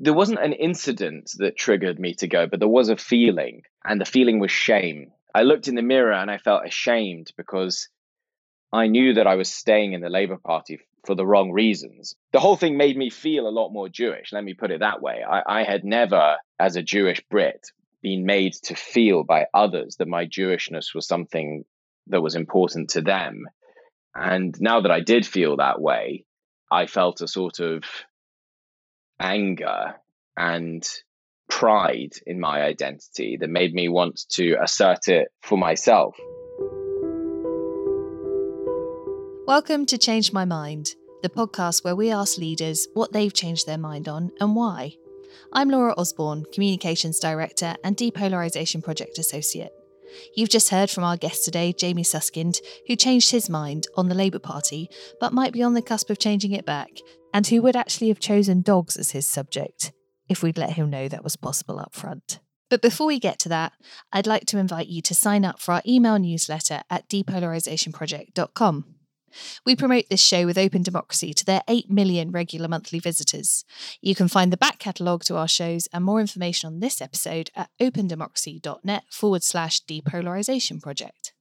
there wasn't an incident that triggered me to go, but there was a feeling, and the feeling was shame. I looked in the mirror and I felt ashamed because I knew that I was staying in the Labour Party for the wrong reasons. The whole thing made me feel a lot more Jewish, let me put it that way. I, I had never, as a Jewish Brit, been made to feel by others that my Jewishness was something that was important to them. And now that I did feel that way, I felt a sort of anger and pride in my identity that made me want to assert it for myself. Welcome to Change My Mind, the podcast where we ask leaders what they've changed their mind on and why. I'm Laura Osborne, Communications Director and Depolarisation Project Associate. You've just heard from our guest today, Jamie Susskind, who changed his mind on the Labour Party, but might be on the cusp of changing it back, and who would actually have chosen dogs as his subject if we'd let him know that was possible up front. But before we get to that, I'd like to invite you to sign up for our email newsletter at depolarisationproject.com. We promote this show with Open Democracy to their 8 million regular monthly visitors. You can find the back catalogue to our shows and more information on this episode at opendemocracy.net forward slash depolarisation project.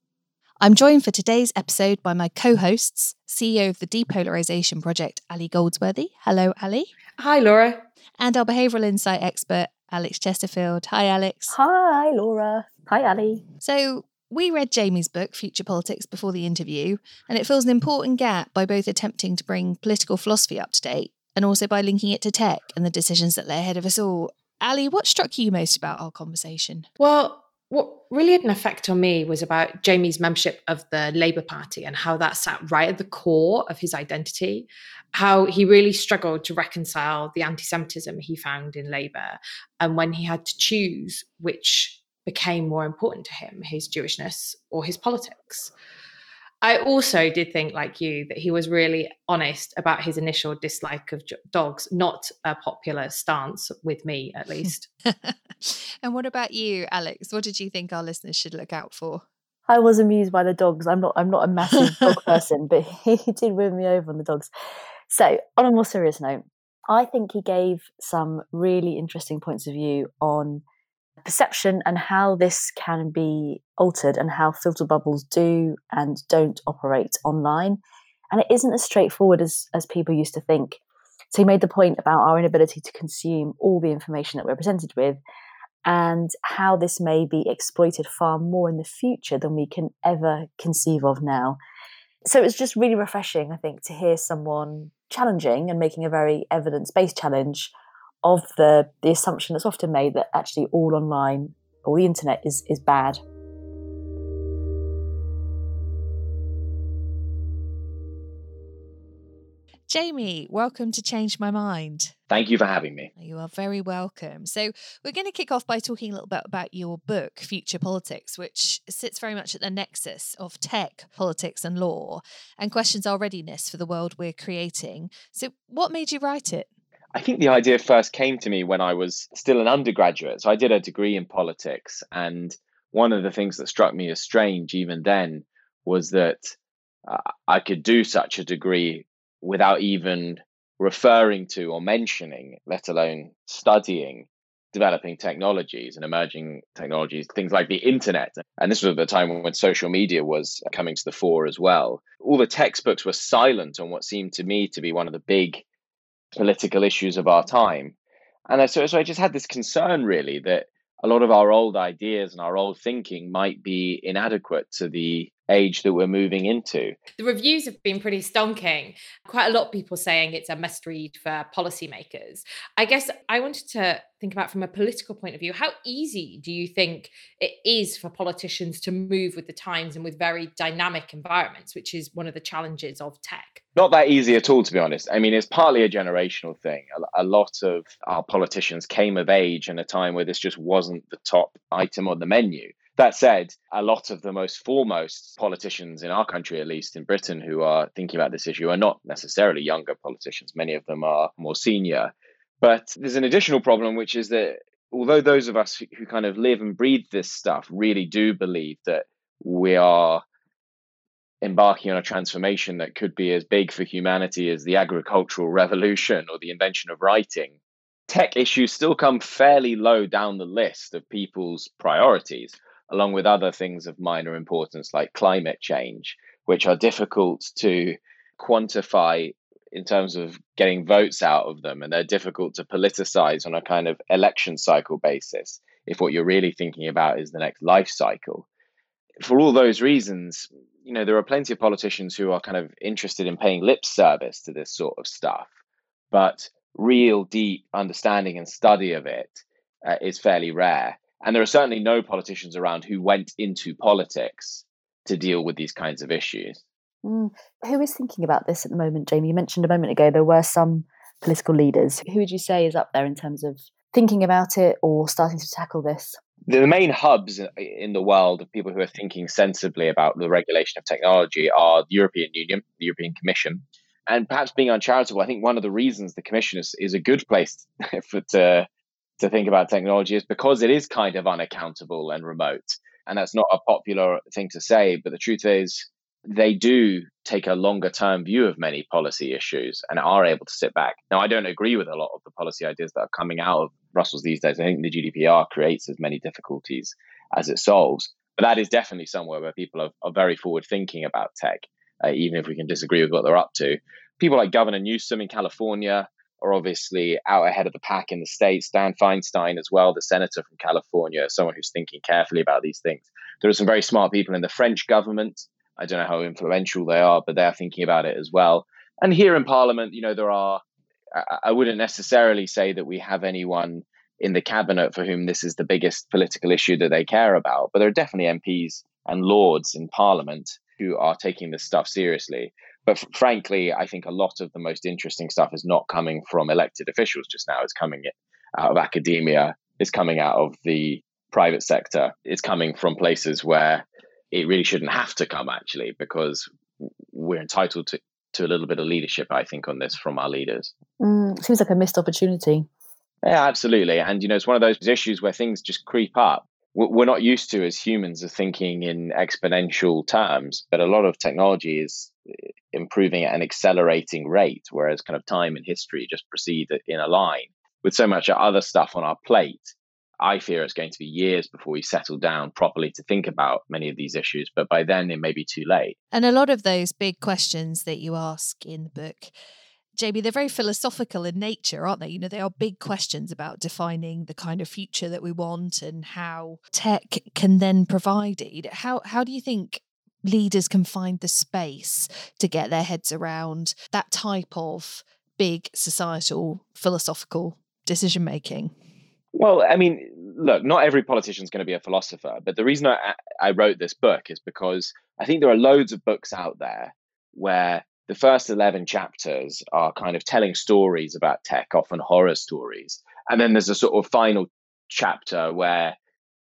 I'm joined for today's episode by my co hosts, CEO of the Depolarisation Project, Ali Goldsworthy. Hello, Ali. Hi, Laura. And our behavioural insight expert, Alex Chesterfield. Hi, Alex. Hi, Laura. Hi, Ali. So, we read Jamie's book, Future Politics, before the interview, and it fills an important gap by both attempting to bring political philosophy up to date and also by linking it to tech and the decisions that lay ahead of us all. Ali, what struck you most about our conversation? Well, what really had an effect on me was about Jamie's membership of the Labour Party and how that sat right at the core of his identity. How he really struggled to reconcile the anti Semitism he found in Labour. And when he had to choose which became more important to him his Jewishness or his politics. I also did think, like you, that he was really honest about his initial dislike of dogs, not a popular stance with me, at least. and what about you, Alex? What did you think our listeners should look out for? I was amused by the dogs. I'm not. I'm not a massive dog person, but he did win me over on the dogs. So, on a more serious note, I think he gave some really interesting points of view on perception and how this can be altered and how filter bubbles do and don't operate online. And it isn't as straightforward as, as people used to think. So he made the point about our inability to consume all the information that we're presented with and how this may be exploited far more in the future than we can ever conceive of now. So it's just really refreshing, I think, to hear someone challenging and making a very evidence based challenge of the the assumption that's often made that actually all online or the internet is is bad. Jamie, welcome to Change My Mind. Thank you for having me. You are very welcome. So, we're going to kick off by talking a little bit about your book, Future Politics, which sits very much at the nexus of tech, politics, and law, and questions our readiness for the world we're creating. So, what made you write it? I think the idea first came to me when I was still an undergraduate. So I did a degree in politics. And one of the things that struck me as strange even then was that uh, I could do such a degree without even referring to or mentioning, let alone studying developing technologies and emerging technologies, things like the internet. And this was at the time when social media was coming to the fore as well. All the textbooks were silent on what seemed to me to be one of the big political issues of our time. And so, so I just had this concern really that a lot of our old ideas and our old thinking might be inadequate to the age that we're moving into. The reviews have been pretty stonking. Quite a lot of people saying it's a must read for policymakers. I guess I wanted to think about from a political point of view how easy do you think it is for politicians to move with the times and with very dynamic environments, which is one of the challenges of tech? Not that easy at all, to be honest. I mean, it's partly a generational thing. A, a lot of our politicians came of age in a time where this just wasn't the top item on the menu. That said, a lot of the most foremost politicians in our country, at least in Britain, who are thinking about this issue are not necessarily younger politicians. Many of them are more senior. But there's an additional problem, which is that although those of us who kind of live and breathe this stuff really do believe that we are embarking on a transformation that could be as big for humanity as the agricultural revolution or the invention of writing, tech issues still come fairly low down the list of people's priorities, along with other things of minor importance like climate change, which are difficult to quantify in terms of getting votes out of them, and they're difficult to politicize on a kind of election cycle basis if what you're really thinking about is the next life cycle. For all those reasons, you know, there are plenty of politicians who are kind of interested in paying lip service to this sort of stuff, but real deep understanding and study of it uh, is fairly rare. And there are certainly no politicians around who went into politics to deal with these kinds of issues. Mm. Who is thinking about this at the moment, Jamie? You mentioned a moment ago there were some political leaders. Who would you say is up there in terms of thinking about it or starting to tackle this? The main hubs in the world of people who are thinking sensibly about the regulation of technology are the European Union, the European Commission, and perhaps being uncharitable. I think one of the reasons the Commission is, is a good place for to to think about technology is because it is kind of unaccountable and remote. And that's not a popular thing to say, but the truth is they do take a longer term view of many policy issues and are able to sit back. Now, I don't agree with a lot of the policy ideas that are coming out of Brussels these days. I think the GDPR creates as many difficulties as it solves. But that is definitely somewhere where people are, are very forward thinking about tech, uh, even if we can disagree with what they're up to. People like Governor Newsom in California are obviously out ahead of the pack in the States. Dianne Feinstein, as well, the senator from California, someone who's thinking carefully about these things. There are some very smart people in the French government I don't know how influential they are, but they're thinking about it as well. And here in Parliament, you know, there are, I wouldn't necessarily say that we have anyone in the cabinet for whom this is the biggest political issue that they care about, but there are definitely MPs and lords in Parliament who are taking this stuff seriously. But f- frankly, I think a lot of the most interesting stuff is not coming from elected officials just now. It's coming out of academia, it's coming out of the private sector, it's coming from places where it really shouldn't have to come actually because we're entitled to, to a little bit of leadership i think on this from our leaders. Mm, seems like a missed opportunity. Yeah absolutely. And you know it's one of those issues where things just creep up we're not used to as humans of thinking in exponential terms but a lot of technology is eh, improving at an accelerating rate whereas kind of time and history just proceed in a line with so much other stuff on our plate I fear it's going to be years before we settle down properly to think about many of these issues. But by then, it may be too late. And a lot of those big questions that you ask in the book, Jamie, they're very philosophical in nature, aren't they? You know, they are big questions about defining the kind of future that we want and how tech can then provide it. How how do you think leaders can find the space to get their heads around that type of big societal philosophical decision making? Well, I mean, look, not every politician is going to be a philosopher, but the reason I, I wrote this book is because I think there are loads of books out there where the first 11 chapters are kind of telling stories about tech, often horror stories. And then there's a sort of final chapter where,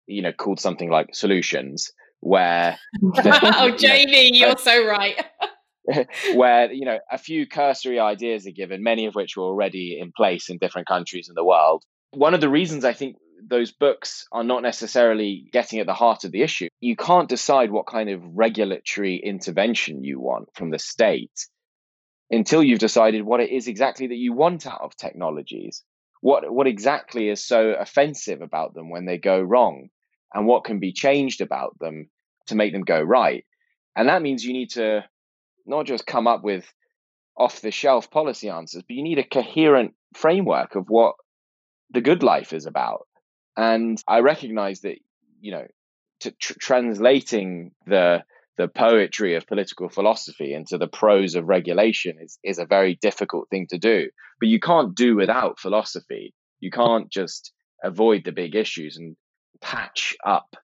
you know, called something like Solutions, where. oh, Jamie, you know, you're so right. where you know a few cursory ideas are given many of which were already in place in different countries in the world one of the reasons I think those books are not necessarily getting at the heart of the issue. You can't decide what kind of regulatory intervention you want from the state until you've decided what it is exactly that you want out of technologies. What what exactly is so offensive about them when they go wrong and what can be changed about them to make them go right. And that means you need to not just come up with off the shelf policy answers, but you need a coherent framework of what the good life is about. And I recognize that, you know, to tr- translating the the poetry of political philosophy into the prose of regulation is, is a very difficult thing to do. But you can't do without philosophy. You can't just avoid the big issues and patch up,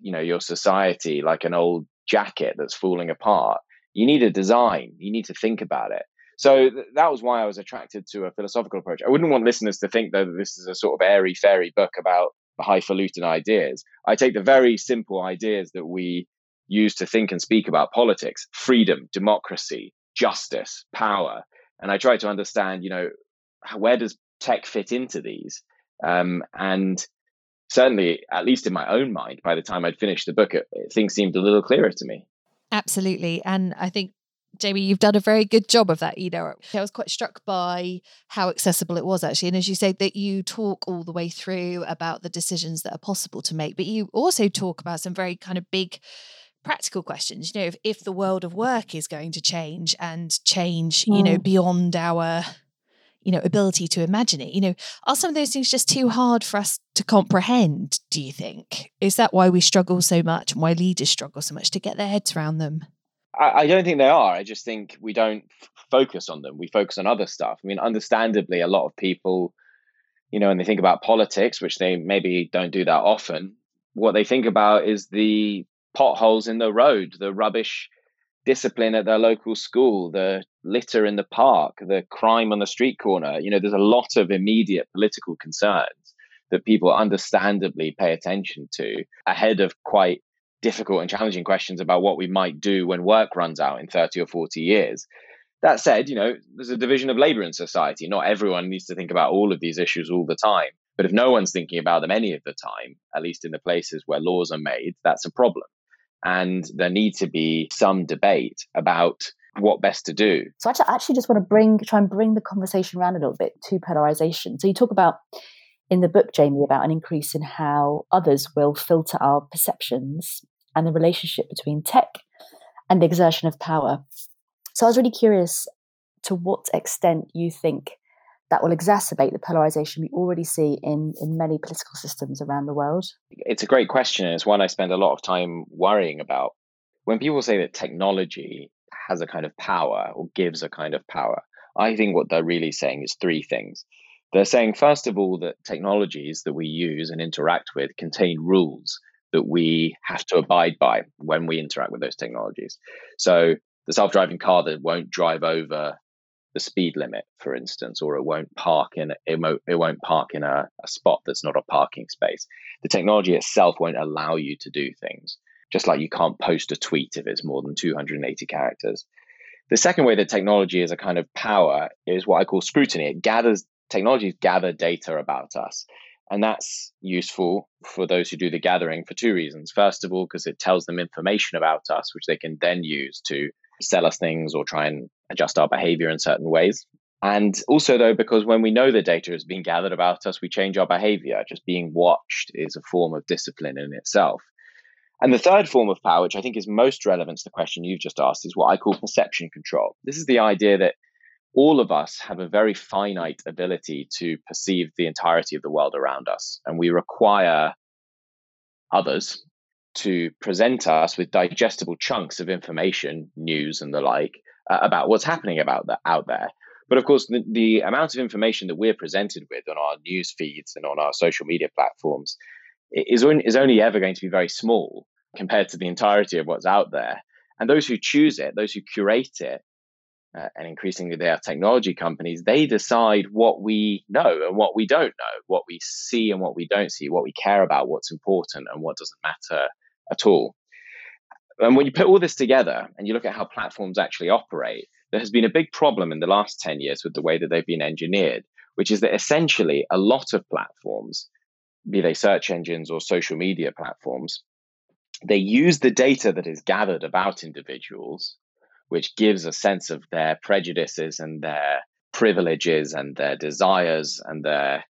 you know, your society like an old jacket that's falling apart. You need a design. You need to think about it. So th- that was why I was attracted to a philosophical approach. I wouldn't want listeners to think though that this is a sort of airy fairy book about highfalutin ideas. I take the very simple ideas that we use to think and speak about politics freedom, democracy, justice, power. And I try to understand, you know, where does tech fit into these? Um, and certainly, at least in my own mind, by the time I'd finished the book, it, things seemed a little clearer to me. Absolutely. And I think Jamie, you've done a very good job of that. You know, I was quite struck by how accessible it was actually. And as you say, that you talk all the way through about the decisions that are possible to make, but you also talk about some very kind of big practical questions. You know, if, if the world of work is going to change and change, mm. you know, mm. beyond our you know ability to imagine it you know are some of those things just too hard for us to comprehend do you think is that why we struggle so much and why leaders struggle so much to get their heads around them I, I don't think they are. I just think we don't f- focus on them. We focus on other stuff. I mean, understandably, a lot of people, you know, when they think about politics, which they maybe don't do that often, what they think about is the potholes in the road, the rubbish discipline at their local school, the litter in the park, the crime on the street corner. You know, there's a lot of immediate political concerns that people understandably pay attention to ahead of quite difficult and challenging questions about what we might do when work runs out in 30 or 40 years. That said, you know, there's a division of labor in society. Not everyone needs to think about all of these issues all the time. But if no one's thinking about them any of the time, at least in the places where laws are made, that's a problem. And there needs to be some debate about what best to do. So I actually just want to bring try and bring the conversation around a little bit to polarization. So you talk about in the book, Jamie, about an increase in how others will filter our perceptions and the relationship between tech and the exertion of power. So I was really curious to what extent you think that will exacerbate the polarization we already see in, in many political systems around the world? It's a great question. And it's one I spend a lot of time worrying about. When people say that technology has a kind of power or gives a kind of power, I think what they're really saying is three things. They're saying, first of all, that technologies that we use and interact with contain rules that we have to abide by when we interact with those technologies. So the self-driving car that won't drive over the speed limit, for instance, or it won't park in it won't, it won't park in a, a spot that's not a parking space. The technology itself won't allow you to do things. Just like you can't post a tweet if it's more than 280 characters. The second way that technology is a kind of power is what I call scrutiny. It gathers technologies gather data about us. And that's useful for those who do the gathering for two reasons. First of all, because it tells them information about us, which they can then use to sell us things or try and adjust our behavior in certain ways. And also, though, because when we know the data is being gathered about us, we change our behavior. Just being watched is a form of discipline in itself. And the third form of power, which I think is most relevant to the question you've just asked, is what I call perception control. This is the idea that all of us have a very finite ability to perceive the entirety of the world around us. And we require others to present us with digestible chunks of information, news, and the like uh, about what's happening about that out there. But of course, the, the amount of information that we're presented with on our news feeds and on our social media platforms is, is only ever going to be very small compared to the entirety of what's out there. And those who choose it, those who curate it, uh, and increasingly they are technology companies, they decide what we know and what we don't know, what we see and what we don't see, what we care about, what's important and what doesn't matter at all. And when you put all this together and you look at how platforms actually operate, there has been a big problem in the last 10 years with the way that they've been engineered, which is that essentially a lot of platforms, be they search engines or social media platforms, they use the data that is gathered about individuals which gives a sense of their prejudices and their privileges and their desires and their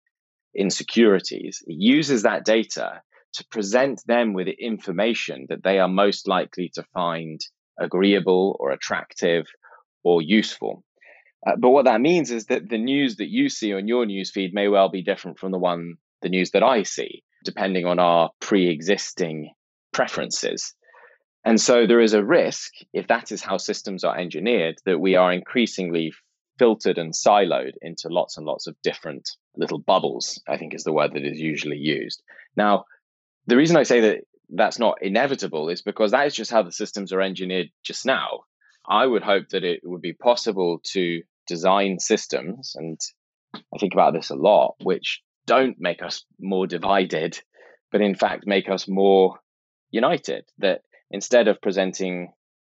insecurities. It uses that data to present them with information that they are most likely to find agreeable or attractive or useful. Uh, but what that means is that the news that you see on your newsfeed may well be different from the one, the news that I see, depending on our pre existing preferences. And so there is a risk, if that is how systems are engineered, that we are increasingly filtered and siloed into lots and lots of different little bubbles, I think is the word that is usually used. Now, the reason I say that that's not inevitable is because that is just how the systems are engineered just now. I would hope that it would be possible to design systems, and I think about this a lot, which don't make us more divided, but in fact make us more united. That instead of presenting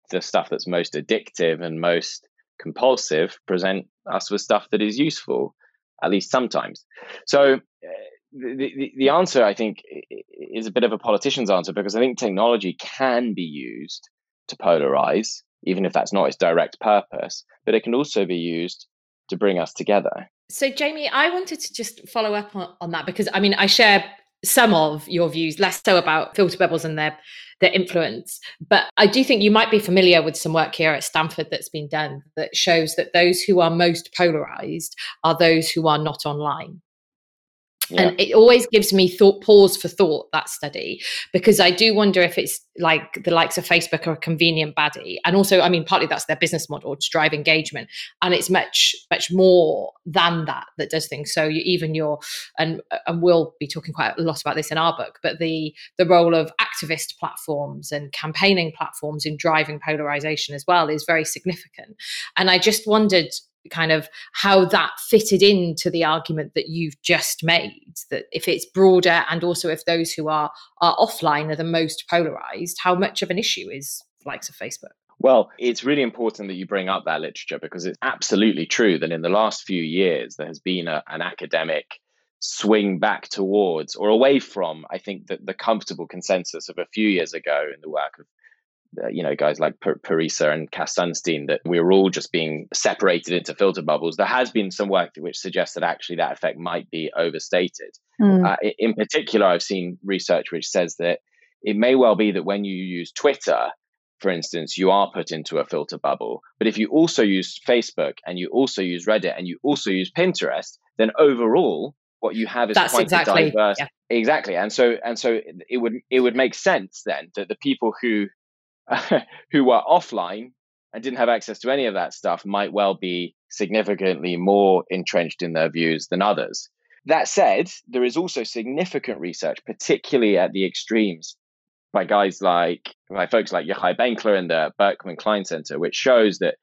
the stuff that's most addictive and most compulsive, present us with stuff that is useful, at least sometimes. So the, the, the answer, I think, is a bit of a politician's answer because I think technology can be used to polarize even if that's not its direct purpose, but it can also be used to bring us together. So, Jamie, I wanted to just follow up on, on that because I mean, I share some of your views, less so about filter bubbles and their their influence. But I do think you might be familiar with some work here at Stanford that's been done that shows that those who are most polarized are those who are not online. Yeah. And it always gives me thought pause for thought that study because I do wonder if it's like the likes of Facebook are a convenient baddie, and also I mean partly that's their business model to drive engagement, and it's much much more than that that does things. So you, even your and and we'll be talking quite a lot about this in our book, but the the role of activist platforms and campaigning platforms in driving polarization as well is very significant. And I just wondered kind of how that fitted into the argument that you've just made that if it's broader and also if those who are are offline are the most polarized how much of an issue is likes of facebook? Well, it's really important that you bring up that literature because it's absolutely true that in the last few years there has been a, an academic swing back towards or away from, I think, that the comfortable consensus of a few years ago in the work of uh, you know, guys like P- Pariser and Cass Sunstein, that we were all just being separated into filter bubbles. There has been some work which suggests that actually that effect might be overstated. Mm. Uh, in particular, I've seen research which says that it may well be that when you use Twitter, for instance, you are put into a filter bubble. But if you also use Facebook and you also use Reddit and you also use Pinterest, then overall, what you have is That's quite exactly, diverse. Yeah. Exactly, and so and so it would it would make sense then that the people who who were offline and didn't have access to any of that stuff might well be significantly more entrenched in their views than others. That said, there is also significant research, particularly at the extremes, by guys like by folks like Yochai Benkler and the Berkman Klein Center, which shows that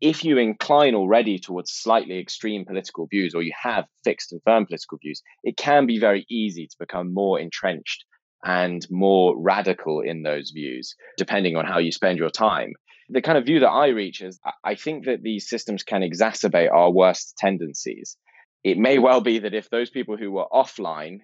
if you incline already towards slightly extreme political views or you have fixed and firm political views, it can be very easy to become more entrenched and more radical in those views, depending on how you spend your time. The kind of view that I reach is I think that these systems can exacerbate our worst tendencies. It may well be that if those people who were offline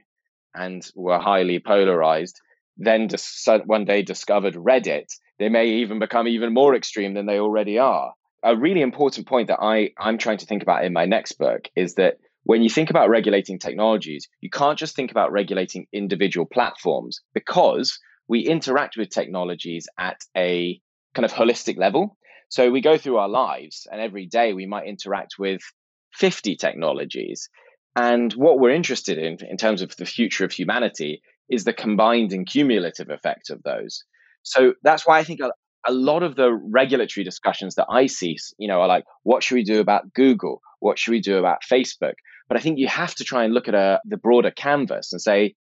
and were highly polarized then dis- one day discovered Reddit, they may even become even more extreme than they already are. A really important point that I, I'm trying to think about in my next book is that when you think about regulating technologies, you can't just think about regulating individual platforms because we interact with technologies at a kind of holistic level. So we go through our lives, and every day we might interact with 50 technologies. And what we're interested in, in terms of the future of humanity, is the combined and cumulative effect of those. So that's why I think a, a lot of the regulatory discussions that I see, you know, are like, what should we do about Google? What should we do about Facebook? But I think you have to try and look at a, the broader canvas and say,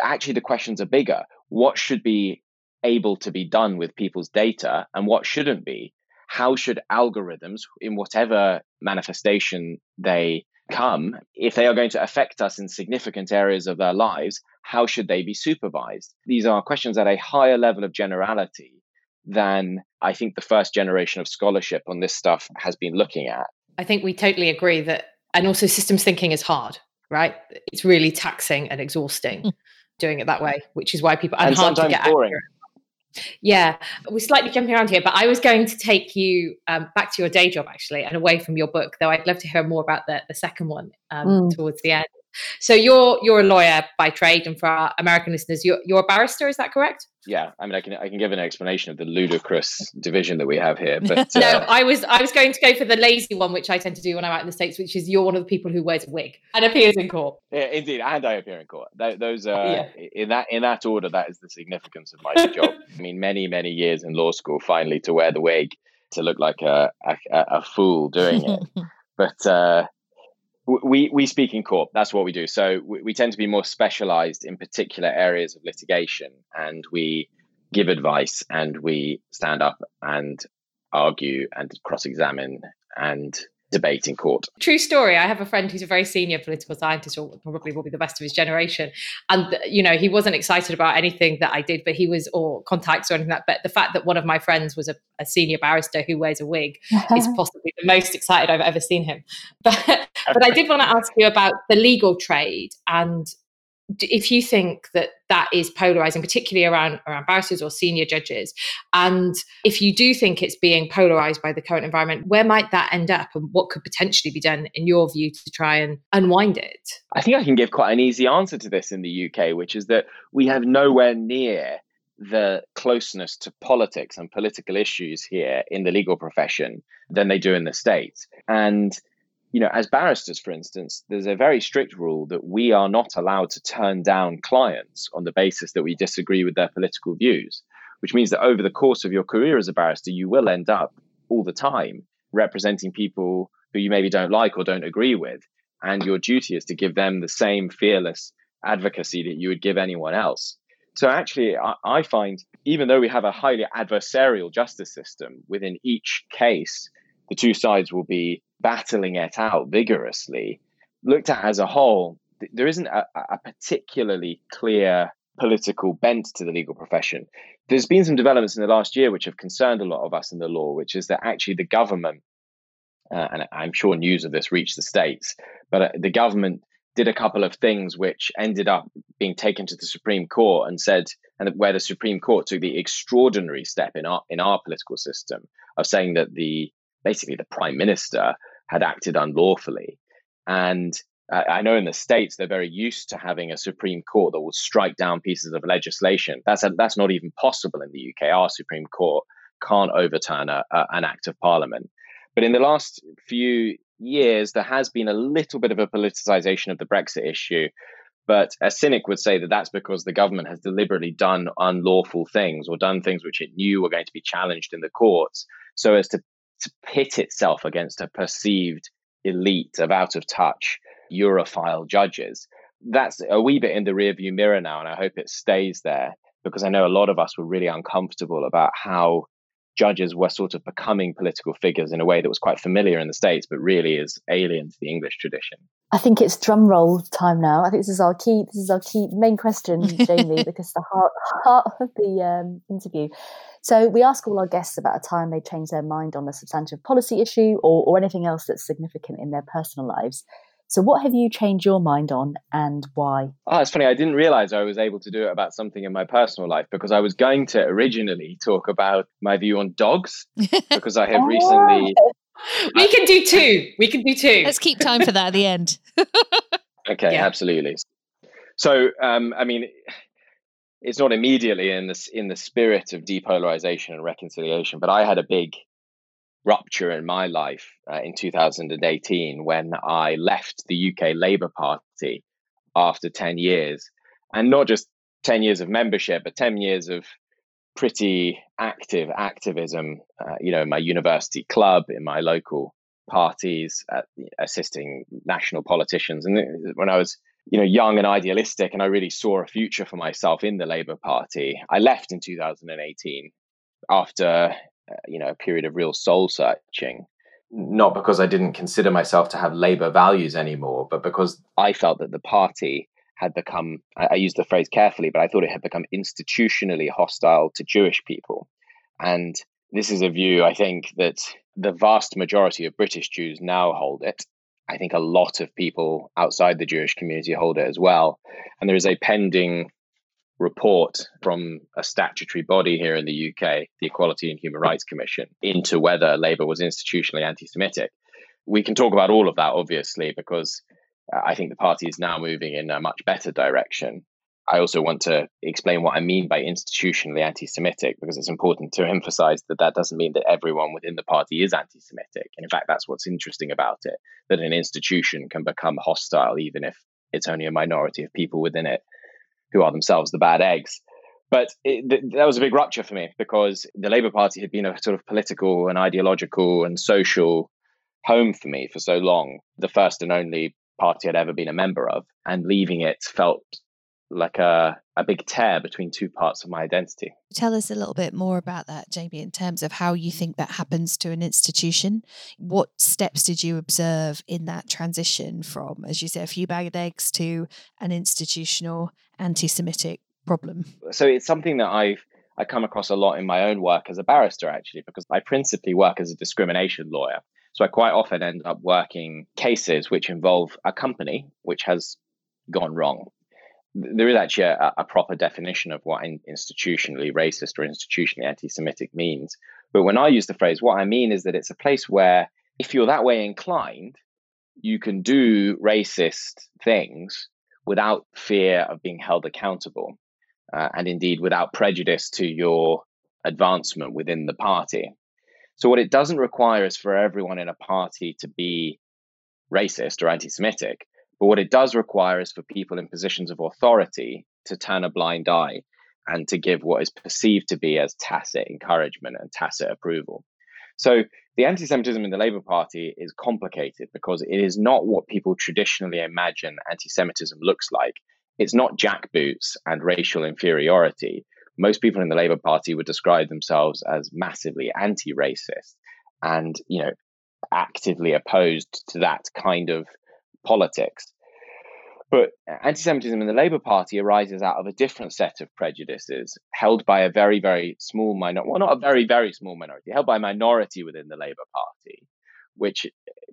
actually, the questions are bigger. What should be able to be done with people's data and what shouldn't be? How should algorithms, in whatever manifestation they come, if they are going to affect us in significant areas of their lives, how should they be supervised? These are questions at a higher level of generality than I think the first generation of scholarship on this stuff has been looking at. I think we totally agree that and also systems thinking is hard right it's really taxing and exhausting mm. doing it that way which is why people and, and hard to get boring. accurate. Yeah, we're slightly jumping around here, but I was going to take you um, back to your day job actually, and away from your book. Though I'd love to hear more about the, the second one um, mm. towards the end. So you're you're a lawyer by trade, and for our American listeners, you're you're a barrister. Is that correct? Yeah, I mean, I can I can give an explanation of the ludicrous division that we have here. But no, uh, I was I was going to go for the lazy one, which I tend to do when I'm out in the states, which is you're one of the people who wears a wig and appears in court. Yeah, indeed, and I appear in court. Those uh, yeah. in that in that order. That is the significance of my job. I mean, many many years in law school, finally to wear the wig to look like a a, a fool doing it. but uh, we we speak in court. That's what we do. So we, we tend to be more specialized in particular areas of litigation, and we give advice, and we stand up and argue and cross-examine and debate in court. True story. I have a friend who's a very senior political scientist, or probably will be the best of his generation. And, you know, he wasn't excited about anything that I did, but he was, or contacts or anything like that. But the fact that one of my friends was a, a senior barrister who wears a wig is possibly the most excited I've ever seen him. But, but I did want to ask you about the legal trade and if you think that that is polarizing, particularly around around barristers or senior judges, and if you do think it's being polarized by the current environment, where might that end up, and what could potentially be done, in your view, to try and unwind it? I think I can give quite an easy answer to this in the UK, which is that we have nowhere near the closeness to politics and political issues here in the legal profession than they do in the States. And you know, as barristers, for instance, there's a very strict rule that we are not allowed to turn down clients on the basis that we disagree with their political views, which means that over the course of your career as a barrister, you will end up all the time representing people who you maybe don't like or don't agree with. And your duty is to give them the same fearless advocacy that you would give anyone else. So actually, I, I find even though we have a highly adversarial justice system, within each case, the two sides will be battling it out vigorously. Looked at as a whole, there isn't a, a particularly clear political bent to the legal profession. There's been some developments in the last year which have concerned a lot of us in the law, which is that actually the government, uh, and I'm sure news of this reached the states, but uh, the government did a couple of things which ended up being taken to the Supreme Court and said, and where the Supreme Court took the extraordinary step in our in our political system of saying that the basically the prime minister had acted unlawfully. And uh, I know in the states they're very used to having a Supreme Court that will strike down pieces of legislation. That's a, that's not even possible in the UK. Our Supreme Court can't overturn a, a, an act of Parliament. But in the last few years, there has been a little bit of a politicization of the Brexit issue. But a cynic would say that that's because the government has deliberately done unlawful things or done things which it knew were going to be challenged in the courts so as to, to pit itself against a perceived elite of out of touch Europhile judges. That's a wee bit in the rearview mirror now, and I hope it stays there because I know a lot of us were really uncomfortable about how judges were sort of becoming political figures in a way that was quite familiar in the States, but really is alien to the English tradition. I think it's drum roll time now. I think this is our key. This is our key main question, Jamie, because the heart, heart of the um, interview. So we ask all our guests about a time they changed their mind on a substantive policy issue or, or anything else that's significant in their personal lives. So, what have you changed your mind on and why? Oh, it's funny. I didn't realize I was able to do it about something in my personal life because I was going to originally talk about my view on dogs because I have oh. recently. We can do two. We can do two. Let's keep time for that at the end. okay, yeah. absolutely. So, um, I mean, it's not immediately in this in the spirit of depolarization and reconciliation, but I had a big rupture in my life uh, in 2018 when I left the UK Labour Party after 10 years. And not just 10 years of membership, but 10 years of pretty active activism, uh, you know, in my university club, in my local parties, uh, assisting national politicians. And when I was, you know, young and idealistic, and I really saw a future for myself in the Labour Party, I left in 2018 after uh, you know a period of real soul searching. Not because i didn't consider myself to have labor values anymore but because i felt that the party had become i, I use the phrase carefully but i thought it had become institutionally hostile to jewish people. And this is a view i think that the vast majority of british jews now hold it. I think a lot of people outside the Jewish community hold it as well. And there is a pending report from a statutory body here in the UK, the Equality and Human Rights Commission, into whether Labour was institutionally anti Semitic. We can talk about all of that, obviously, because uh, I think the party is now moving in a much better direction. I also want to explain what I mean by institutionally anti Semitic because it's important to emphasize that that doesn't mean that everyone within the party is anti Semitic. And in fact, that's what's interesting about it that an institution can become hostile even if it's only a minority of people within it who are themselves the bad eggs. But it, th- that was a big rupture for me because the Labour Party had been a sort of political and ideological and social home for me for so long, the first and only party I'd ever been a member of. And leaving it felt like a, a big tear between two parts of my identity. Tell us a little bit more about that, Jamie, in terms of how you think that happens to an institution. What steps did you observe in that transition from, as you say, a few bagged eggs to an institutional anti Semitic problem? So it's something that I've I come across a lot in my own work as a barrister, actually, because I principally work as a discrimination lawyer. So I quite often end up working cases which involve a company which has gone wrong there is actually a, a proper definition of what institutionally racist or institutionally anti Semitic means. But when I use the phrase, what I mean is that it's a place where if you're that way inclined, you can do racist things without fear of being held accountable, uh, and indeed without prejudice to your advancement within the party. So, what it doesn't require is for everyone in a party to be racist or anti Semitic. But what it does require is for people in positions of authority to turn a blind eye and to give what is perceived to be as tacit encouragement and tacit approval. So the anti Semitism in the Labour Party is complicated because it is not what people traditionally imagine anti Semitism looks like. It's not jackboots and racial inferiority. Most people in the Labour Party would describe themselves as massively anti racist and, you know, actively opposed to that kind of politics. But anti Semitism in the Labour Party arises out of a different set of prejudices held by a very, very small minority, well, not a very, very small minority, held by a minority within the Labour Party, which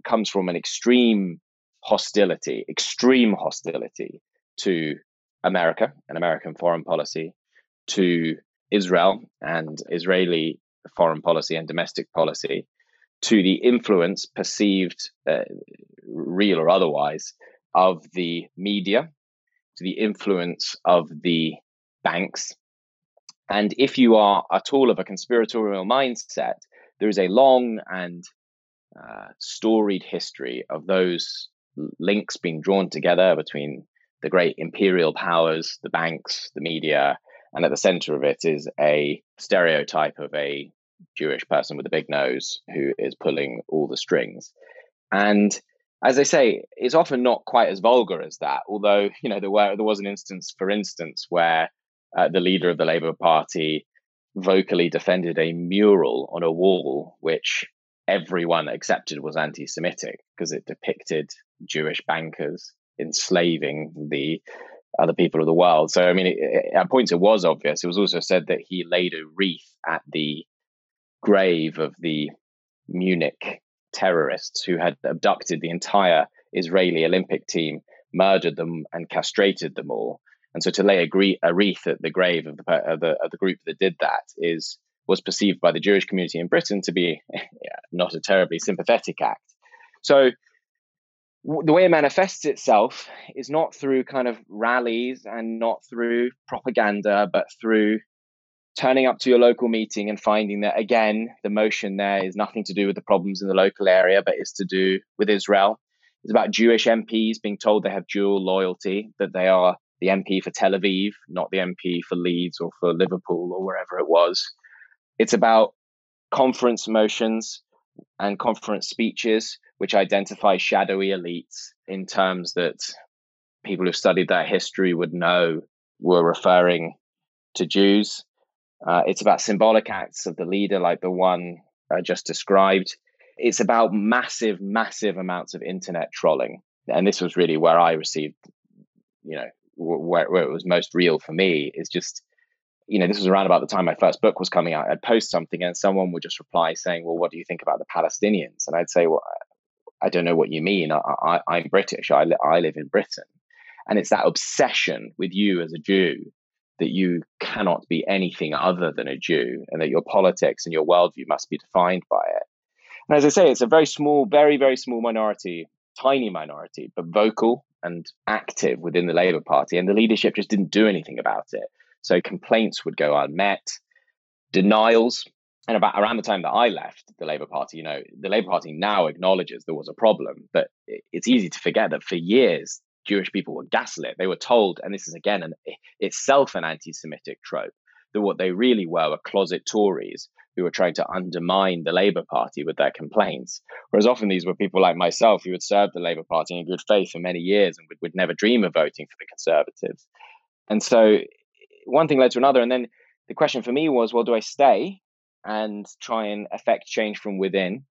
comes from an extreme hostility, extreme hostility to America and American foreign policy, to Israel and Israeli foreign policy and domestic policy, to the influence perceived, uh, real or otherwise, of the media, to the influence of the banks. And if you are at all of a conspiratorial mindset, there is a long and uh, storied history of those links being drawn together between the great imperial powers, the banks, the media, and at the center of it is a stereotype of a Jewish person with a big nose who is pulling all the strings. And as I say, it's often not quite as vulgar as that. Although you know there were there was an instance, for instance, where uh, the leader of the Labour Party vocally defended a mural on a wall which everyone accepted was anti-Semitic because it depicted Jewish bankers enslaving the other people of the world. So I mean, it, it, at points it was obvious. It was also said that he laid a wreath at the grave of the Munich terrorists who had abducted the entire Israeli Olympic team, murdered them, and castrated them all. And so to lay a, wreath at the grave of the, of the, of the group that did that is was perceived by the Jewish community in Britain to be not a terribly sympathetic act. So the way it manifests itself is not through kind of rallies and not through propaganda, but through turning up to your local meeting and finding that again the motion there is nothing to do with the problems in the local area but it's to do with israel. It's about jewish mps being told they have dual loyalty that they are the mp for tel aviv not the mp for leeds or for liverpool or wherever it was. It's about conference motions and conference speeches which identify shadowy elites in terms that people who've studied that history would know were referring to jews uh, it's about symbolic acts of the leader, like the one I just described. It's about massive, massive amounts of internet trolling. And this was really where I received, you know, where, where it was most real for me is just, you know, this was around about the time my first book was coming out. I'd post something and someone would just reply saying, well, what do you think about the Palestinians? And I'd say, well, I don't know what you mean. I, am British. I, li- I live in Britain. And it's that obsession with you as a Jew that you cannot be anything other than a Jew and that your politics and your worldview must be defined by it. And as I say, it's a very small, very, very small minority, tiny minority, but vocal and active within the Labour Party. And the leadership just didn't do anything about it. So complaints would go unmet, denials. And about around the time that I left the Labour Party, you know, the Labour Party now acknowledges there was a problem, but it's easy to forget that for years Jewish people were gaslit. They were told, and this is again an, itself an anti Semitic trope, that what they really were were closet Tories who were trying to undermine the Labour Party with their complaints. Whereas often these were people like myself who had served the Labour Party in good faith for many years and would, would never dream of voting for the Conservatives. And so one thing led to another. And then the question for me was well, do I stay and try and affect change from within?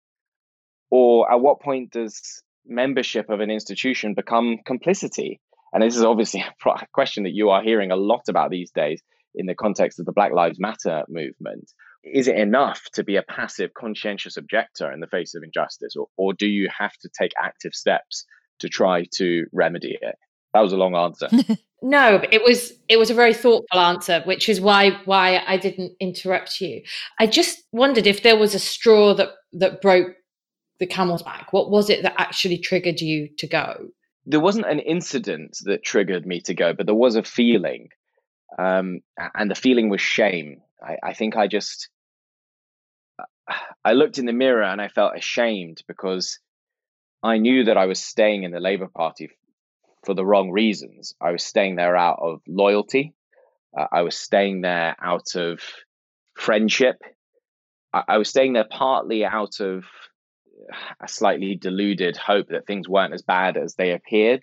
Or at what point does membership of an institution become complicity? And this is obviously a question that you are hearing a lot about these days in the context of the Black Lives Matter movement. Is it enough to be a passive, conscientious objector in the face of injustice, or, or do you have to take active steps to try to remedy it? That was a long answer. no, it was it was a very thoughtful answer, which is why why I didn't interrupt you. I just wondered if there was a straw that that broke the camel's back. What was it that actually triggered you to go? There wasn't an incident that triggered me to go, but there was a feeling, um, and the feeling was shame. I, I think I just I looked in the mirror and I felt ashamed because I knew that I was staying in the Labour Party for the wrong reasons. I was staying there out of loyalty. Uh, I was staying there out of friendship. I, I was staying there partly out of a slightly deluded hope that things weren't as bad as they appeared.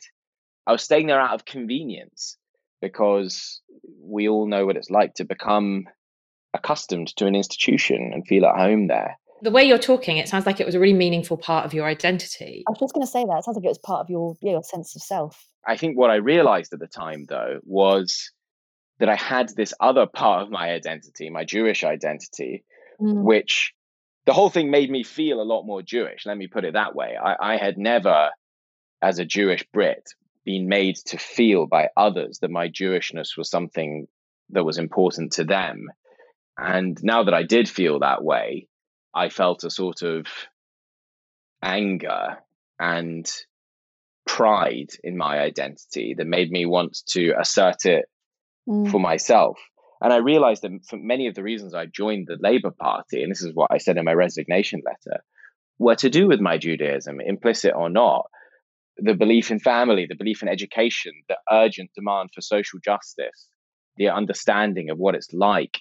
I was staying there out of convenience because we all know what it's like to become accustomed to an institution and feel at home there. The way you're talking, it sounds like it was a really meaningful part of your identity. I was just going to say that. It sounds like it was part of your, yeah, your sense of self. I think what I realized at the time, though, was that I had this other part of my identity, my Jewish identity, mm. which the whole thing made me feel a lot more Jewish. Let me put it that way. I, I had never, as a Jewish Brit, been made to feel by others that my Jewishness was something that was important to them. And now that I did feel that way, I felt a sort of anger and pride in my identity that made me want to assert it mm. for myself. And I realized that for many of the reasons I joined the Labour Party, and this is what I said in my resignation letter, were to do with my Judaism, implicit or not. The belief in family, the belief in education, the urgent demand for social justice, the understanding of what it's like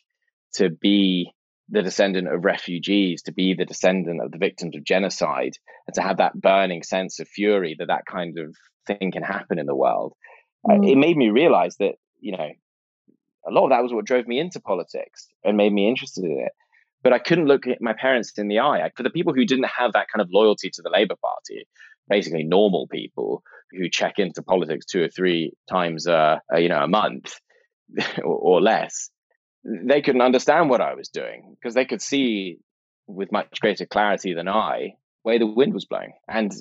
to be the descendant of refugees, to be the descendant of the victims of genocide, and to have that burning sense of fury that that kind of thing can happen in the world. Mm. Uh, it made me realize that, you know, a lot of that was what drove me into politics and made me interested in it. But I couldn't look at my parents in the eye. For the people who didn't have that kind of loyalty to the Labour Party, basically normal people who check into politics two or three times, uh you know, a month or, or less, they couldn't understand what I was doing because they could see with much greater clarity than I where the wind was blowing. And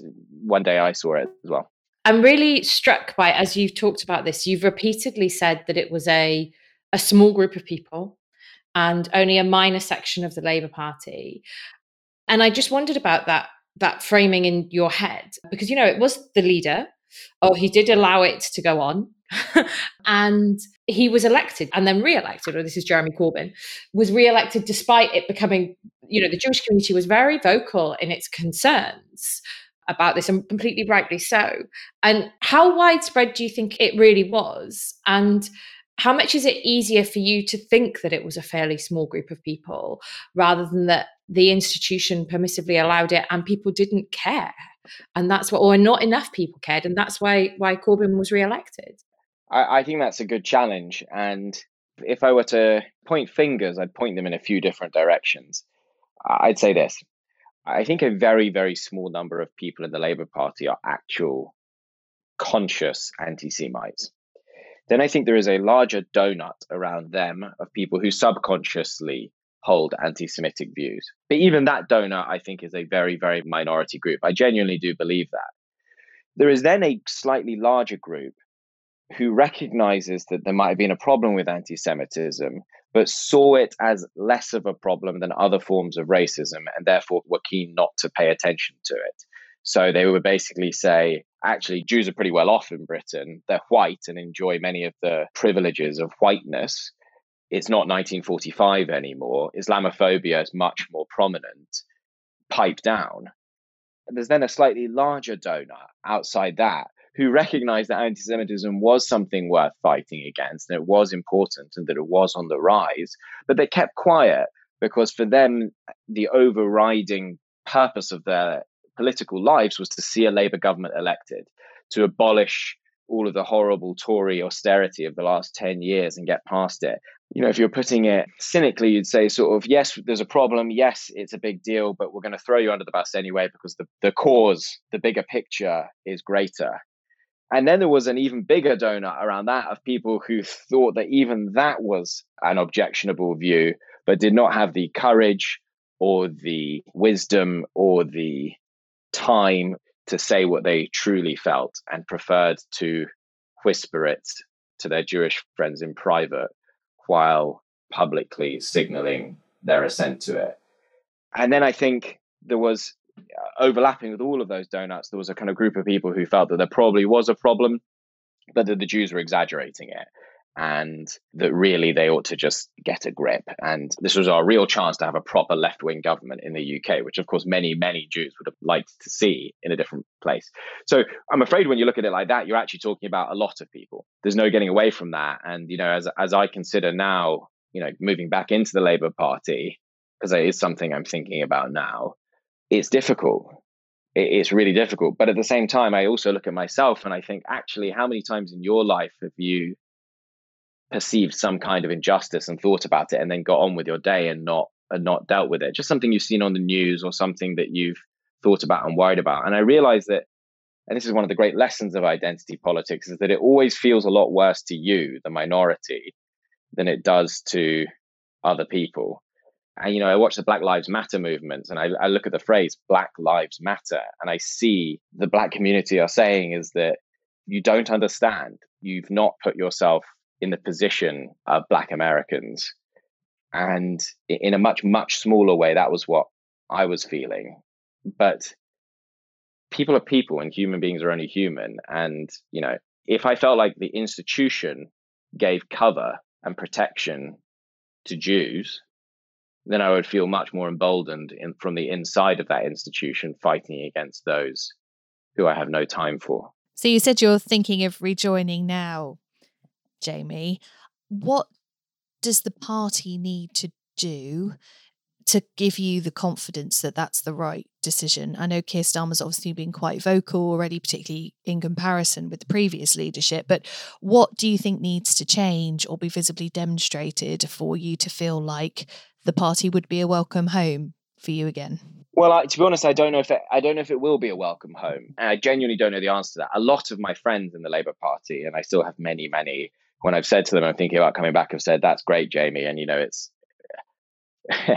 one day I saw it as well. I'm really struck by, as you've talked about this, you've repeatedly said that it was a, a small group of people and only a minor section of the Labour Party. And I just wondered about that that framing in your head because you know it was the leader. Or he did allow it to go on. And he was elected and then re-elected or this is jeremy corbyn was re-elected despite it becoming you know the jewish community was very vocal in its concerns about this and completely rightly so. And how widespread do you think it really was? And how much is it easier for you to think that it was a fairly small group of people rather than that the institution permissively allowed it and people didn't care and that's what or not enough people cared and that's why why corbyn was re-elected I, I think that's a good challenge. And if I were to point fingers, I'd point them in a few different directions. I'd say this I think a very, very small number of people in the Labour Party are actual conscious anti Semites. Then I think there is a larger donut around them of people who subconsciously hold anti Semitic views. But even that donut, I think, is a very, very minority group. I genuinely do believe that. There is then a slightly larger group who recognizes that there might have been a problem with anti Semitism, but saw it as less of a problem than other forms of racism and therefore were keen not to pay attention to it. So they would basically say, actually, Jews are pretty well off in Britain. They're white and enjoy many of the privileges of whiteness. It's not 1945 anymore. Islamophobia is much more prominent. Pipe down. There's then a slightly larger donor outside that who recognized that anti Semitism was something worth fighting against and it was important and that it was on the rise. But they kept quiet because for them, the overriding purpose of their political lives was to see a Labour government elected, to abolish all of the horrible Tory austerity of the last 10 years and get past it. You know, if you're putting it cynically, you'd say, sort of, yes, there's a problem. Yes, it's a big deal, but we're going to throw you under the bus anyway because the, the cause, the bigger picture is greater. And then there was an even bigger donut around that of people who thought that even that was an objectionable view, but did not have the courage or the wisdom or the time to say what they truly felt and preferred to whisper it to their Jewish friends in private while publicly signaling their assent to it. And then I think there was uh, overlapping with all of those donuts, there was a kind of group of people who felt that there probably was a problem, but that the Jews were exaggerating it and that really they ought to just get a grip. And this was our real chance to have a proper left wing government in the UK, which of course many, many Jews would have liked to see in a different place. So I'm afraid when you look at it like that, you're actually talking about a lot of people. There's no getting away from that. And, you know, as, as I consider now, you know, moving back into the Labour Party, because it is something I'm thinking about now, it's difficult. It's really difficult. But at the same time, I also look at myself and I think, actually, how many times in your life have you perceived some kind of injustice and thought about it and then got on with your day and not and not dealt with it. Just something you've seen on the news or something that you've thought about and worried about. And i realize that and this is one of the great lessons of identity politics is that it always feels a lot worse to you the minority than it does to other people. And you know i watch the black lives matter movement and I, I look at the phrase black lives matter and i see the black community are saying is that you don't understand. You've not put yourself in the position of Black Americans. And in a much, much smaller way, that was what I was feeling. But people are people and human beings are only human. And, you know, if I felt like the institution gave cover and protection to Jews, then I would feel much more emboldened in, from the inside of that institution fighting against those who I have no time for. So you said you're thinking of rejoining now. Jamie, what does the party need to do to give you the confidence that that's the right decision? I know Keir Starmer's obviously been quite vocal already, particularly in comparison with the previous leadership, but what do you think needs to change or be visibly demonstrated for you to feel like the party would be a welcome home for you again? Well, I, to be honest, I don't know if it, I don't know if it will be a welcome home, and I genuinely don't know the answer to that. A lot of my friends in the Labour Party, and I still have many, many when I've said to them, I'm thinking about coming back, I've said, that's great, Jamie. And, you know, it's,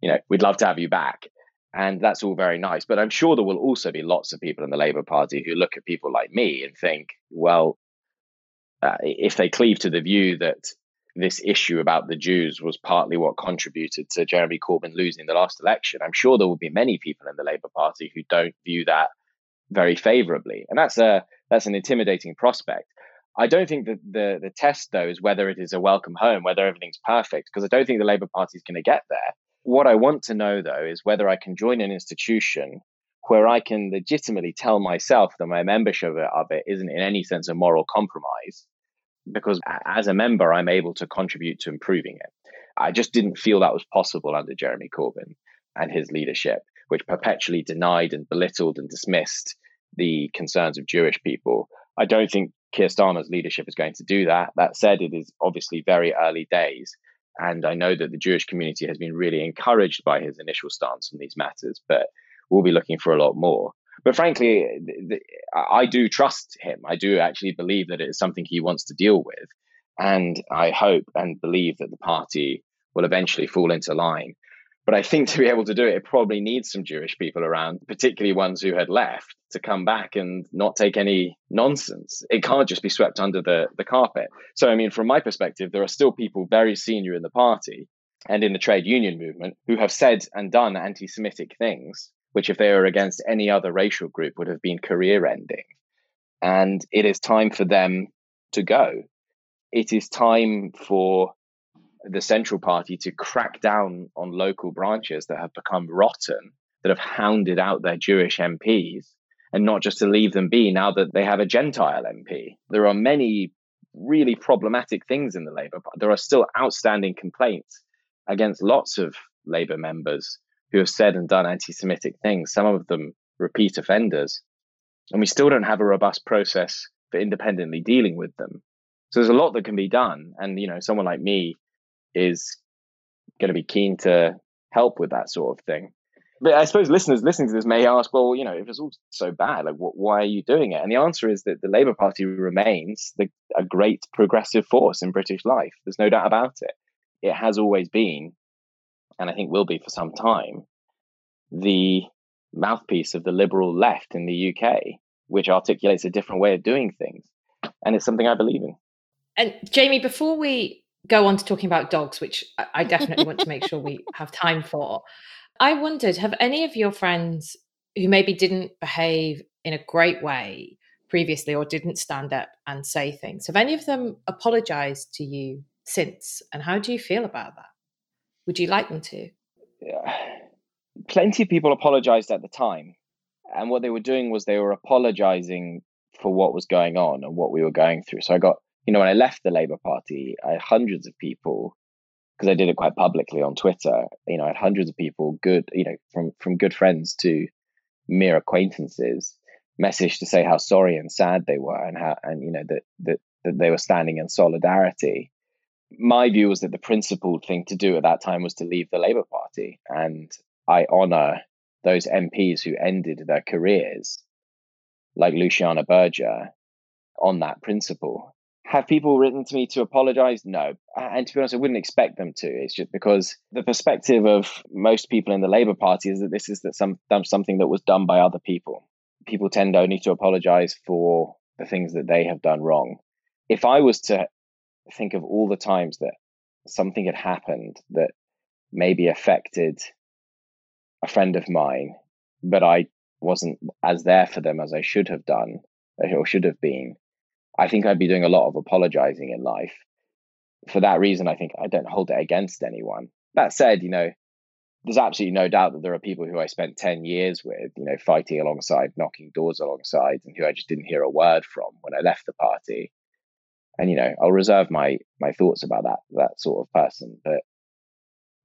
you know, we'd love to have you back. And that's all very nice. But I'm sure there will also be lots of people in the Labour Party who look at people like me and think, well, uh, if they cleave to the view that this issue about the Jews was partly what contributed to Jeremy Corbyn losing the last election, I'm sure there will be many people in the Labour Party who don't view that very favourably. And that's a that's an intimidating prospect. I don't think that the the test though is whether it is a welcome home, whether everything's perfect, because I don't think the Labour Party is going to get there. What I want to know though is whether I can join an institution where I can legitimately tell myself that my membership of it isn't in any sense a moral compromise, because as a member I'm able to contribute to improving it. I just didn't feel that was possible under Jeremy Corbyn and his leadership, which perpetually denied and belittled and dismissed the concerns of Jewish people. I don't think Keir Starmer's leadership is going to do that. That said, it is obviously very early days. And I know that the Jewish community has been really encouraged by his initial stance on these matters, but we'll be looking for a lot more. But frankly, I do trust him. I do actually believe that it is something he wants to deal with. And I hope and believe that the party will eventually fall into line. But I think to be able to do it, it probably needs some Jewish people around, particularly ones who had left, to come back and not take any nonsense. It can't just be swept under the, the carpet. So, I mean, from my perspective, there are still people very senior in the party and in the trade union movement who have said and done anti Semitic things, which, if they were against any other racial group, would have been career ending. And it is time for them to go. It is time for the Central Party to crack down on local branches that have become rotten, that have hounded out their Jewish MPs, and not just to leave them be now that they have a Gentile MP. There are many really problematic things in the Labour Party. There are still outstanding complaints against lots of Labour members who have said and done anti Semitic things, some of them repeat offenders. And we still don't have a robust process for independently dealing with them. So there's a lot that can be done. And, you know, someone like me is going to be keen to help with that sort of thing. But I suppose listeners listening to this may ask, well, you know, if it's all so bad, like, why are you doing it? And the answer is that the Labour Party remains the, a great progressive force in British life. There's no doubt about it. It has always been, and I think will be for some time, the mouthpiece of the liberal left in the UK, which articulates a different way of doing things. and it's something I believe in. And Jamie, before we go on to talking about dogs, which I definitely want to make sure we have time for, I wondered have any of your friends who maybe didn't behave in a great way previously or didn't stand up and say things, have any of them apologized to you since? And how do you feel about that? Would you like them to? Yeah. Plenty of people apologized at the time. And what they were doing was they were apologizing for what was going on and what we were going through. So I got, you know, when I left the Labour Party, I had hundreds of people because I did it quite publicly on Twitter. You know, I had hundreds of people, good, you know, from from good friends to mere acquaintances, message to say how sorry and sad they were and how and you know that that that they were standing in solidarity. My view was that the principled thing to do at that time was to leave the Labour Party, and I honour those MPs who ended their careers, like Luciana Berger, on that principle. Have people written to me to apologize? No. And to be honest, I wouldn't expect them to. It's just because the perspective of most people in the Labour Party is that this is that some something that was done by other people. People tend only to apologize for the things that they have done wrong. If I was to think of all the times that something had happened that maybe affected a friend of mine, but I wasn't as there for them as I should have done or should have been, I think I'd be doing a lot of apologizing in life. For that reason, I think I don't hold it against anyone. That said, you know, there's absolutely no doubt that there are people who I spent 10 years with, you know, fighting alongside, knocking doors alongside, and who I just didn't hear a word from when I left the party. And, you know, I'll reserve my my thoughts about that that sort of person. But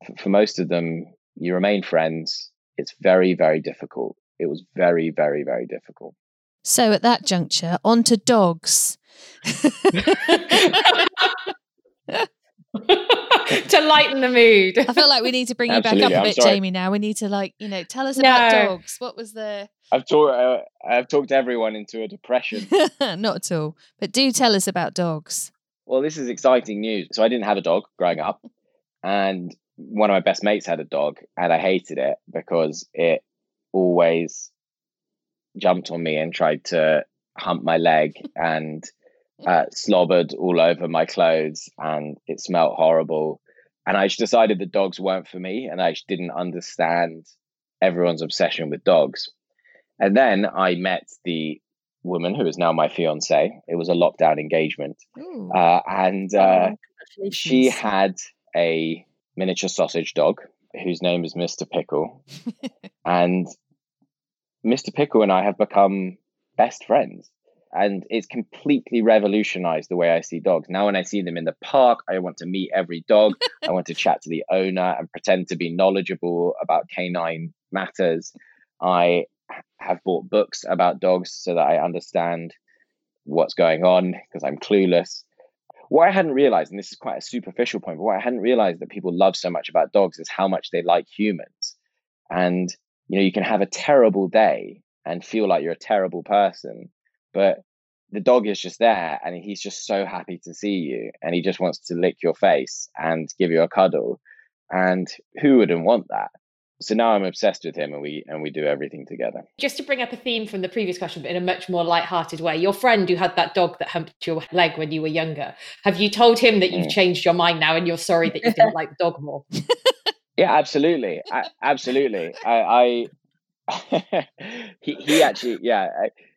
for, for most of them, you remain friends. It's very, very difficult. It was very, very, very difficult. So at that juncture, on to dogs. to lighten the mood. I feel like we need to bring you back up a bit, Jamie. Now we need to like you know tell us no. about dogs. What was the? I've talked. Uh, I've talked everyone into a depression. Not at all. But do tell us about dogs. Well, this is exciting news. So I didn't have a dog growing up, and one of my best mates had a dog, and I hated it because it always jumped on me and tried to hump my leg and uh, slobbered all over my clothes and it smelled horrible. And I just decided that dogs weren't for me and I just didn't understand everyone's obsession with dogs. And then I met the woman who is now my fiance. It was a lockdown engagement. Uh, and uh, oh, she had a miniature sausage dog whose name is Mr. Pickle. and Mr. Pickle and I have become best friends. And it's completely revolutionized the way I see dogs. Now, when I see them in the park, I want to meet every dog. I want to chat to the owner and pretend to be knowledgeable about canine matters. I have bought books about dogs so that I understand what's going on because I'm clueless. What I hadn't realized, and this is quite a superficial point, but what I hadn't realized that people love so much about dogs is how much they like humans. And you know, you can have a terrible day and feel like you're a terrible person, but the dog is just there and he's just so happy to see you and he just wants to lick your face and give you a cuddle. And who wouldn't want that? So now I'm obsessed with him and we and we do everything together. Just to bring up a theme from the previous question, but in a much more light-hearted way. Your friend who had that dog that humped your leg when you were younger, have you told him that you've mm. changed your mind now and you're sorry that you didn't like the dog more? Yeah, absolutely, I, absolutely. I, I he he actually, yeah,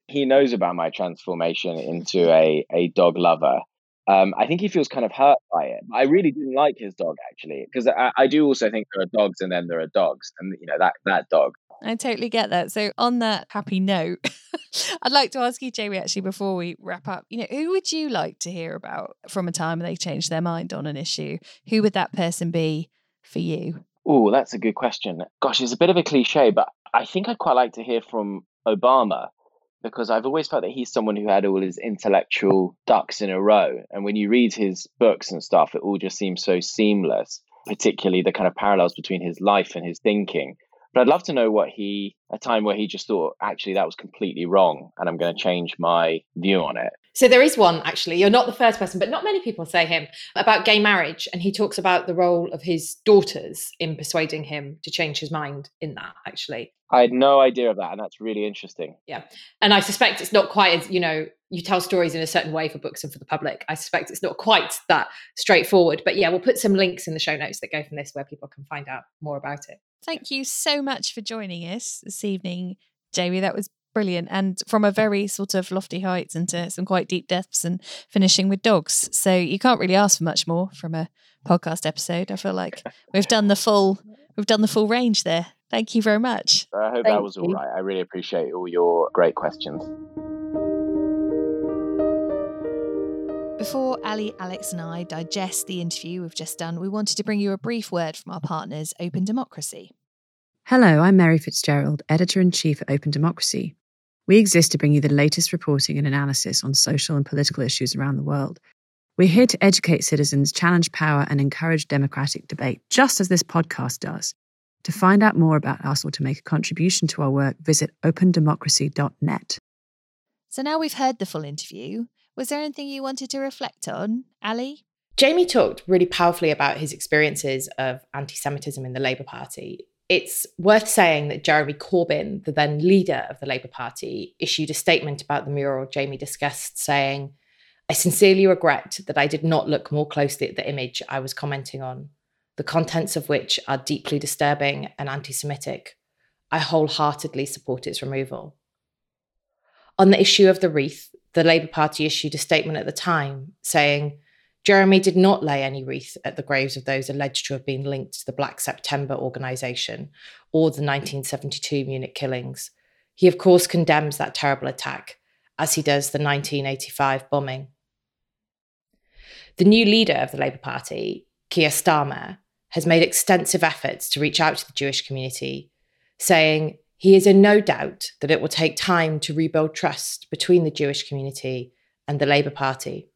he knows about my transformation into a a dog lover. Um, I think he feels kind of hurt by it. I really didn't like his dog actually, because I, I do also think there are dogs and then there are dogs, and you know that that dog. I totally get that. So on that happy note, I'd like to ask you, Jamie, actually, before we wrap up, you know, who would you like to hear about from a time they changed their mind on an issue? Who would that person be for you? Oh, that's a good question. Gosh, it's a bit of a cliche, but I think I'd quite like to hear from Obama because I've always felt that he's someone who had all his intellectual ducks in a row. And when you read his books and stuff, it all just seems so seamless, particularly the kind of parallels between his life and his thinking. But I'd love to know what he, a time where he just thought, actually, that was completely wrong, and I'm going to change my view on it. So there is one actually. You're not the first person, but not many people say him about gay marriage, and he talks about the role of his daughters in persuading him to change his mind in that. Actually, I had no idea of that, and that's really interesting. Yeah, and I suspect it's not quite as you know you tell stories in a certain way for books and for the public. I suspect it's not quite that straightforward, but yeah, we'll put some links in the show notes that go from this where people can find out more about it. Thank you so much for joining us this evening, Jamie. That was brilliant and from a very sort of lofty heights into some quite deep depths and finishing with dogs. So you can't really ask for much more from a podcast episode. I feel like we've done the full we've done the full range there. Thank you very much. I hope Thank that was you. all right. I really appreciate all your great questions. Before Ali, Alex, and I digest the interview we've just done, we wanted to bring you a brief word from our partners, Open Democracy. Hello, I'm Mary Fitzgerald, Editor in Chief at Open Democracy. We exist to bring you the latest reporting and analysis on social and political issues around the world. We're here to educate citizens, challenge power, and encourage democratic debate, just as this podcast does. To find out more about us or to make a contribution to our work, visit opendemocracy.net. So now we've heard the full interview. Was there anything you wanted to reflect on, Ali? Jamie talked really powerfully about his experiences of anti Semitism in the Labour Party it's worth saying that Jeremy Corbyn, the then leader of the Labour Party, issued a statement about the mural Jamie discussed, saying, I sincerely regret that I did not look more closely at the image I was commenting on, the contents of which are deeply disturbing and anti Semitic. I wholeheartedly support its removal. On the issue of the wreath, the Labour Party issued a statement at the time saying, Jeremy did not lay any wreath at the graves of those alleged to have been linked to the Black September organisation or the 1972 Munich killings. He, of course, condemns that terrible attack, as he does the 1985 bombing. The new leader of the Labour Party, Keir Starmer, has made extensive efforts to reach out to the Jewish community, saying he is in no doubt that it will take time to rebuild trust between the Jewish community and the Labour Party.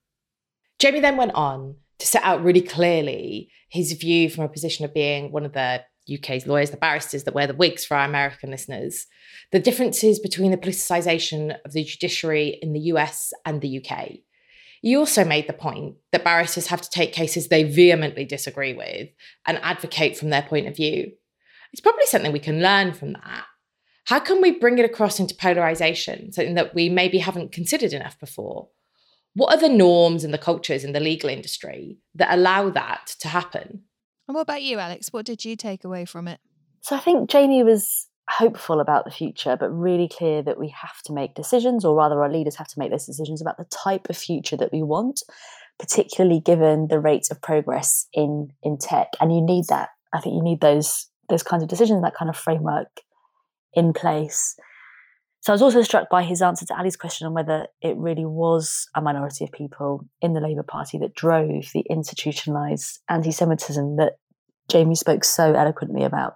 Jamie then went on to set out really clearly his view from a position of being one of the UK's lawyers, the barristers that wear the wigs for our American listeners, the differences between the politicisation of the judiciary in the US and the UK. He also made the point that barristers have to take cases they vehemently disagree with and advocate from their point of view. It's probably something we can learn from that. How can we bring it across into polarisation, something that we maybe haven't considered enough before? What are the norms and the cultures in the legal industry that allow that to happen? And what about you, Alex? What did you take away from it? So I think Jamie was hopeful about the future, but really clear that we have to make decisions, or rather, our leaders have to make those decisions about the type of future that we want, particularly given the rate of progress in in tech. And you need that. I think you need those those kinds of decisions, that kind of framework in place. So I was also struck by his answer to Ali's question on whether it really was a minority of people in the Labour Party that drove the institutionalised anti Semitism that Jamie spoke so eloquently about,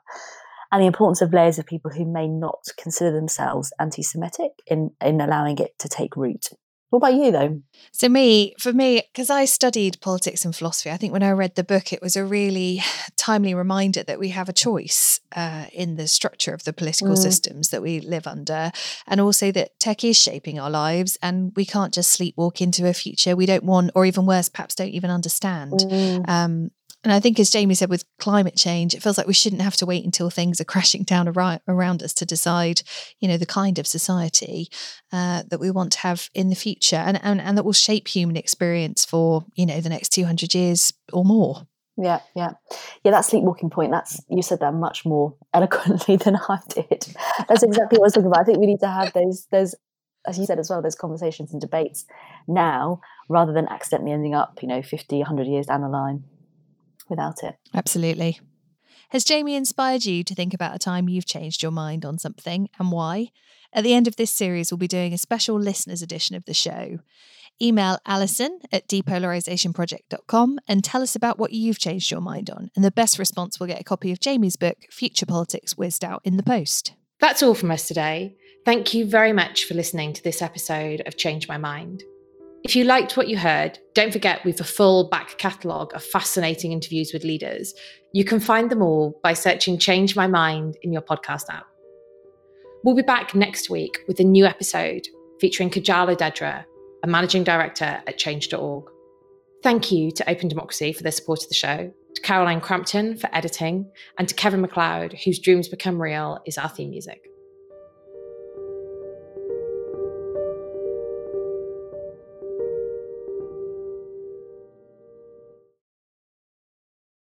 and the importance of layers of people who may not consider themselves anti Semitic in, in allowing it to take root. What about you, though? So, me, for me, because I studied politics and philosophy, I think when I read the book, it was a really timely reminder that we have a choice uh, in the structure of the political mm. systems that we live under, and also that tech is shaping our lives, and we can't just sleepwalk into a future we don't want, or even worse, perhaps don't even understand. Mm. Um, and I think, as Jamie said, with climate change, it feels like we shouldn't have to wait until things are crashing down around us to decide, you know, the kind of society uh, that we want to have in the future, and, and and that will shape human experience for you know the next two hundred years or more. Yeah, yeah, yeah. That sleepwalking point. That's you said that much more eloquently than I did. That's exactly what I was talking about. I think we need to have those those as you said as well, those conversations and debates now rather than accidentally ending up, you know, 50, 100 years down the line without it. Absolutely. Has Jamie inspired you to think about a time you've changed your mind on something and why? At the end of this series, we'll be doing a special listeners edition of the show. Email Alison at depolarizationproject.com and tell us about what you've changed your mind on. And the best response will get a copy of Jamie's book, Future Politics, whizzed out in the post. That's all from us today. Thank you very much for listening to this episode of Change My Mind. If you liked what you heard, don't forget we've a full back catalogue of fascinating interviews with leaders. You can find them all by searching Change My Mind in your podcast app. We'll be back next week with a new episode featuring Kajal Odedra, a managing director at change.org. Thank you to Open Democracy for their support of the show, to Caroline Crampton for editing, and to Kevin MacLeod, whose Dreams Become Real is our theme music.